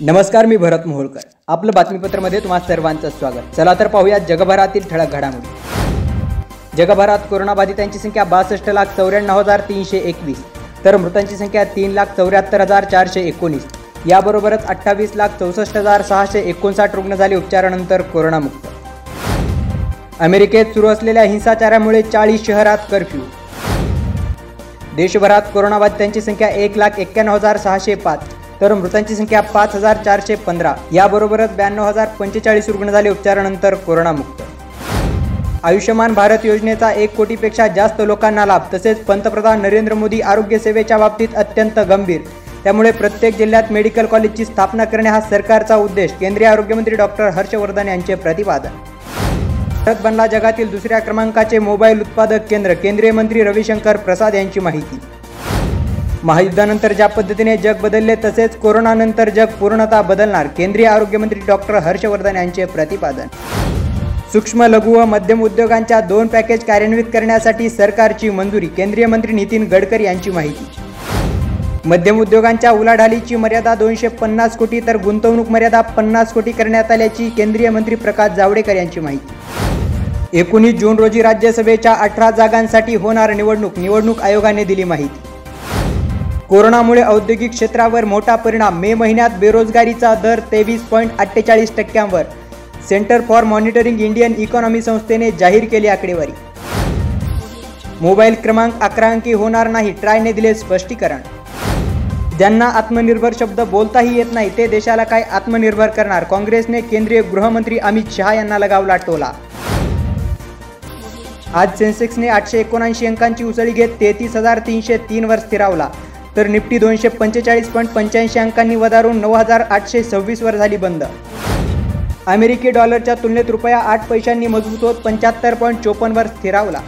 नमस्कार मी भरत मोहोळकर. आपलं बातमीपत्रमध्ये तुम्हा सर्वांचं स्वागत. चला तर पाहूया जगभरातील ठळक घडामोडी. जगभरात कोरोनाबाधितांची संख्या बासष्ट लाख चौऱ्याण्णव हजार तीनशे एकवीस तर मृतांची संख्या तीन लाख चौऱ्याहत्तर हजार चारशे एकोणीस. याबरोबरच अठ्ठावीस लाख चौसष्ट हजार सहाशे एकोणसाठ रुग्ण झाले उपचारानंतर कोरोनामुक्त. अमेरिकेत सुरू असलेल्या हिंसाचारामुळे चाळीस शहरात कर्फ्यू. देशभरात कोरोनाबाधितांची संख्या एक लाख एक्क्याण्णव हजार सहाशे पाच तर मृतांची संख्या पाच हजार चारशे पंधरा. याबरोबरच ब्याण्णव हजार पंचेचाळीस रुग्ण झाले उपचारानंतर कोरोनामुक्त. आयुष्यमान भारत योजनेचा एक कोटीपेक्षा जास्त लोकांना लाभ तसेच पंतप्रधान नरेंद्र मोदी आरोग्य सेवेच्या बाबतीत अत्यंत गंभीर. त्यामुळे प्रत्येक जिल्ह्यात मेडिकल कॉलेजची स्थापना करणे हा सरकारचा उद्देश केंद्रीय आरोग्यमंत्री डॉक्टर हर्षवर्धन यांचे प्रतिपादन. भारत बनला जगातील दुसऱ्या क्रमांकाचे मोबाईल उत्पादक केंद्र केंद्रीय मंत्री रविशंकर प्रसाद यांची माहिती. महायुद्धानंतर ज्या पद्धतीने जग बदलले तसेच कोरोनानंतर जग पूर्णतः बदलणार. केंद्रीय आरोग्यमंत्री डॉक्टर हर्षवर्धन यांचे प्रतिपादन. सूक्ष्म लघु व मध्यम उद्योगांच्या दोन पॅकेज कार्यान्वित करण्यासाठी सरकारची मंजुरी केंद्रीय मंत्री नितीन गडकरी यांची माहिती. मध्यम उद्योगांच्या उलाढालीची मर्यादा दोनशे पन्नास कोटी तर गुंतवणूक मर्यादा पन्नास कोटी करण्यात आल्याची केंद्रीय मंत्री प्रकाश जावडेकर यांची माहिती. एकोणीस जून रोजी राज्यसभेच्या अठरा जागांसाठी होणार निवडणूक निवडणूक आयोगाने दिली माहिती. कोरोनामुळे औद्योगिक क्षेत्रावर मोठा परिणाम. मे महिन्यात बेरोजगारीचा दर तेवीस पॉईंट अठ्ठेचाळीस टक्क्यांवर. Centre for Monitoring Indian Economy संस्थेने जाहीर केली आकडेवारी. मोबाईल क्रमांक अकरा अंकी होणार नाही ट्रायने दिले स्पष्टीकरण. ज्यांना आत्मनिर्भर शब्द बोलताही येत नाही ते देशाला काय आत्मनिर्भर करणार? काँग्रेसने केंद्रीय गृहमंत्री अमित शहा यांना लगावला टोला. आज सेन्सेक्सने आठशे एकोणऐंशी अंकांची उसळी घेत तेहतीस हजार तीनशे तीनवर स्थिरावला. तर निफ्टी दोनशे पंचेचाळीस पॉईंट पंच्याऐंशी अंकांनी वधारून नऊ हजार आठशे सव्वीसवर झाली बंद. अमेरिकी डॉलरच्या तुलनेत रुपया आठ पैशांनी मजबूत होत पंच्याहत्तर पॉईंट चोपन्नवर स्थिरावला.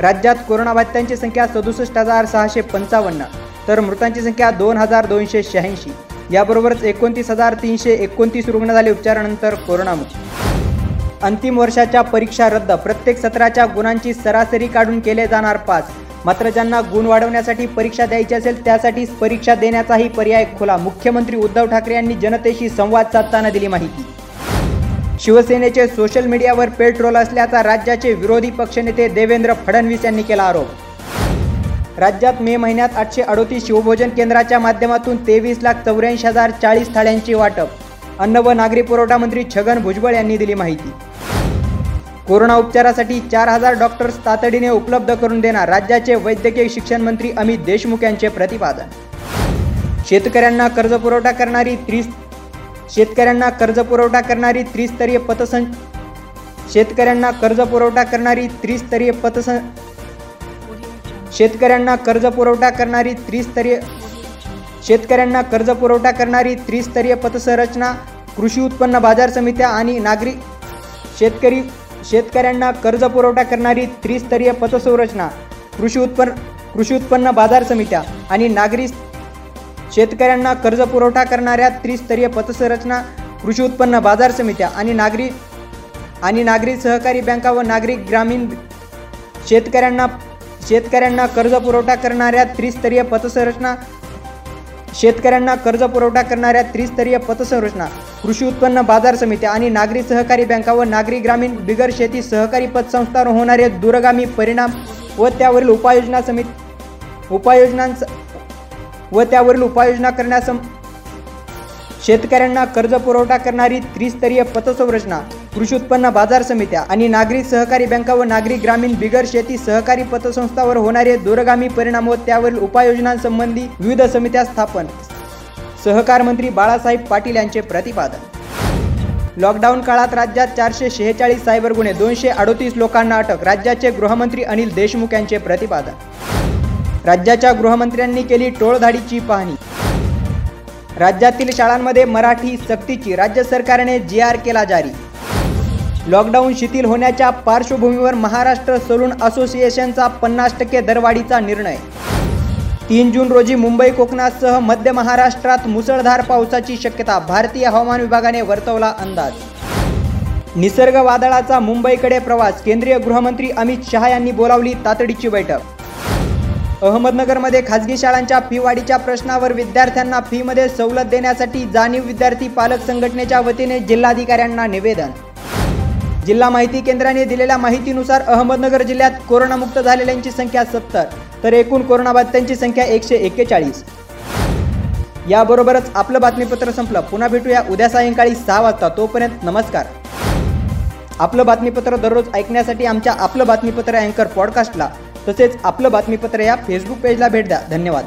राज्यात कोरोनाबाधितांची संख्या सदुसष्ट हजार सहाशे पंचावन्न तर मृतांची संख्या दोन हजार दोनशे शहाऐंशी. याबरोबरच एकोणतीस हजार तीनशे एकोणतीस रुग्ण झाले उपचारानंतर कोरोनामुक्त अंतिम वर्षाच्या परीक्षा रद्द प्रत्येक सत्राच्या गुणांची सरासरी काढून केले जाणार पास मात्र ज्यांना गुण वाढवण्यासाठी परीक्षा द्यायची असेल त्यासाठी परीक्षा देण्याचाही पर्याय खुला. मुख्यमंत्री उद्धव ठाकरे यांनी जनतेशी संवाद साधताना दिली माहिती. शिवसेनेचे सोशल मीडियावर पेट्रोल असल्याचा राज्याचे विरोधी पक्षनेते देवेंद्र फडणवीस यांनी केला आरोप. राज्यात मे महिन्यात आठशे अडोतीस शिवभोजन केंद्राच्या माध्यमातून तेवीस लाख चौऱ्याऐंशी हजार चाळीस थाळ्यांची वाटप. अन्न व नागरी पुरवठा मंत्री छगन भुजबळ यांनी दिली माहिती. कोरोना उपचारासाठी चार हजार डॉक्टर्स तातडीने उपलब्ध करून देणार राज्याचे वैद्यकीय शिक्षण मंत्री अमित देशमुख यांचे प्रतिपादन. शेतकऱ्यांना कर्जपुरवठा करणारी त्रिस शेतकऱ्यांना कर्जपुरवठा करणारी त्रिस्तरीय पतसं शेतकऱ्यांना कर्जपुरवठा करणारी त्रिस्तरीय पतसं शेतकऱ्यांना कर्जपुरवठा करणारी त्रिस्तरीय शेतकऱ्यांना कर्जपुरवठा करणारी त्रिस्तरीय पतसंरचना कृषी उत्पन्न बाजार समित्या आणि नागरिक शेतकरी शेतकऱ्यांना कर्ज पुरवठा करणारी त्रिस्तरीय पतसंरचना कृषी उत्पन्न कृषी उत्पन्न बाजार समित्या आणि नागरी शेतकऱ्यांना कर्ज पुरवठा करणाऱ्या त्रिस्तरीय पतसंरचना कृषी उत्पन्न बाजार समित्या आणि नागरी आणि नागरी सहकारी बँका व नागरिक ग्रामीण शेतकऱ्यांना शेतकऱ्यांना कर्ज पुरवठा करणाऱ्या त्रिस्तरीय पतसंरचना शेतकऱ्यांना कर्ज पुरवठा करणाऱ्या त्रिस्तरीय पतसंरचना कृषी उत्पन्न बाजार समित्या आणि नागरी सहकारी बँका व नागरी ग्रामीण बिगर शेती सहकारी पतसंस्थांवर होणारे दूरगामी परिणाम व त्यावरील उपाययोजना समिती उपाययोजनांचा व त्यावरील उपाययोजना करण्यास शेतकऱ्यांना कर्ज पुरवठा करणारी त्रिस्तरीय पतसंरचना कृषी उत्पन्न बाजार समित्या आणि नागरी सहकारी बँका व नागरी ग्रामीण बिगर शेती सहकारी पतसंस्थावर होणारे दूरगामी परिणाम व त्यावरील उपाययोजनांसंबंधी विविध समित्या स्थापन सहकार मंत्री बाळासाहेब पाटील यांचे प्रतिपादन. लॉकडाऊन काळात राज्यात चारशे शेहेचाळीस सायबर गुन्हे दोनशे अडोतीस लोकांना अटक राज्याचे गृहमंत्री अनिल देशमुख यांचे प्रतिपादन. राज्याच्या गृहमंत्र्यांनी केली टोळधाडीची पाहणी. राज्यातील शाळांमध्ये मराठी सक्तीची राज्य सरकारने जी आर केला जारी. लॉकडाऊन शिथिल होण्याच्या पार्श्वभूमीवर महाराष्ट्र सलून असोसिएशनचा पन्नास टक्के दरवाढीचा निर्णय. तीन जून रोजी मुंबई कोकणासह मध्य महाराष्ट्रात मुसळधार पावसाची शक्यता भारतीय हवामान विभागाने वर्तवला अंदाज. निसर्ग वादळाचा मुंबईकडे प्रवास केंद्रीय गृहमंत्री अमित शहा यांनी बोलावली तातडीची बैठक. अहमदनगरमध्ये खासगी शाळांच्या फी वाढीच्या प्रश्नावर विद्यार्थ्यांना फीमध्ये सवलत देण्यासाठी जाणीव विद्यार्थी पालक संघटनेच्या वतीने जिल्हाधिकाऱ्यांना निवेदन. जिल्हा माहिती केंद्राने दिलेल्या माहितीनुसार अहमदनगर जिल्ह्यात कोरोनामुक्त झालेल्यांची संख्या सत्तर. तर एकूण कोरोनाबाधितांची संख्या एकशे एक्केचाळीस. याबरोबरच आपलं बातमीपत्र संपलं. पुन्हा भेटूया उद्या सायंकाळी सहा वाजता. तोपर्यंत नमस्कार. आपलं बातमीपत्र दररोज ऐकण्यासाठी आमच्या आपलं बातमीपत्र अँकर पॉडकास्टला तसेच आपलं बातमीपत्र या फेसबुक पेजला भेट द्या. धन्यवाद.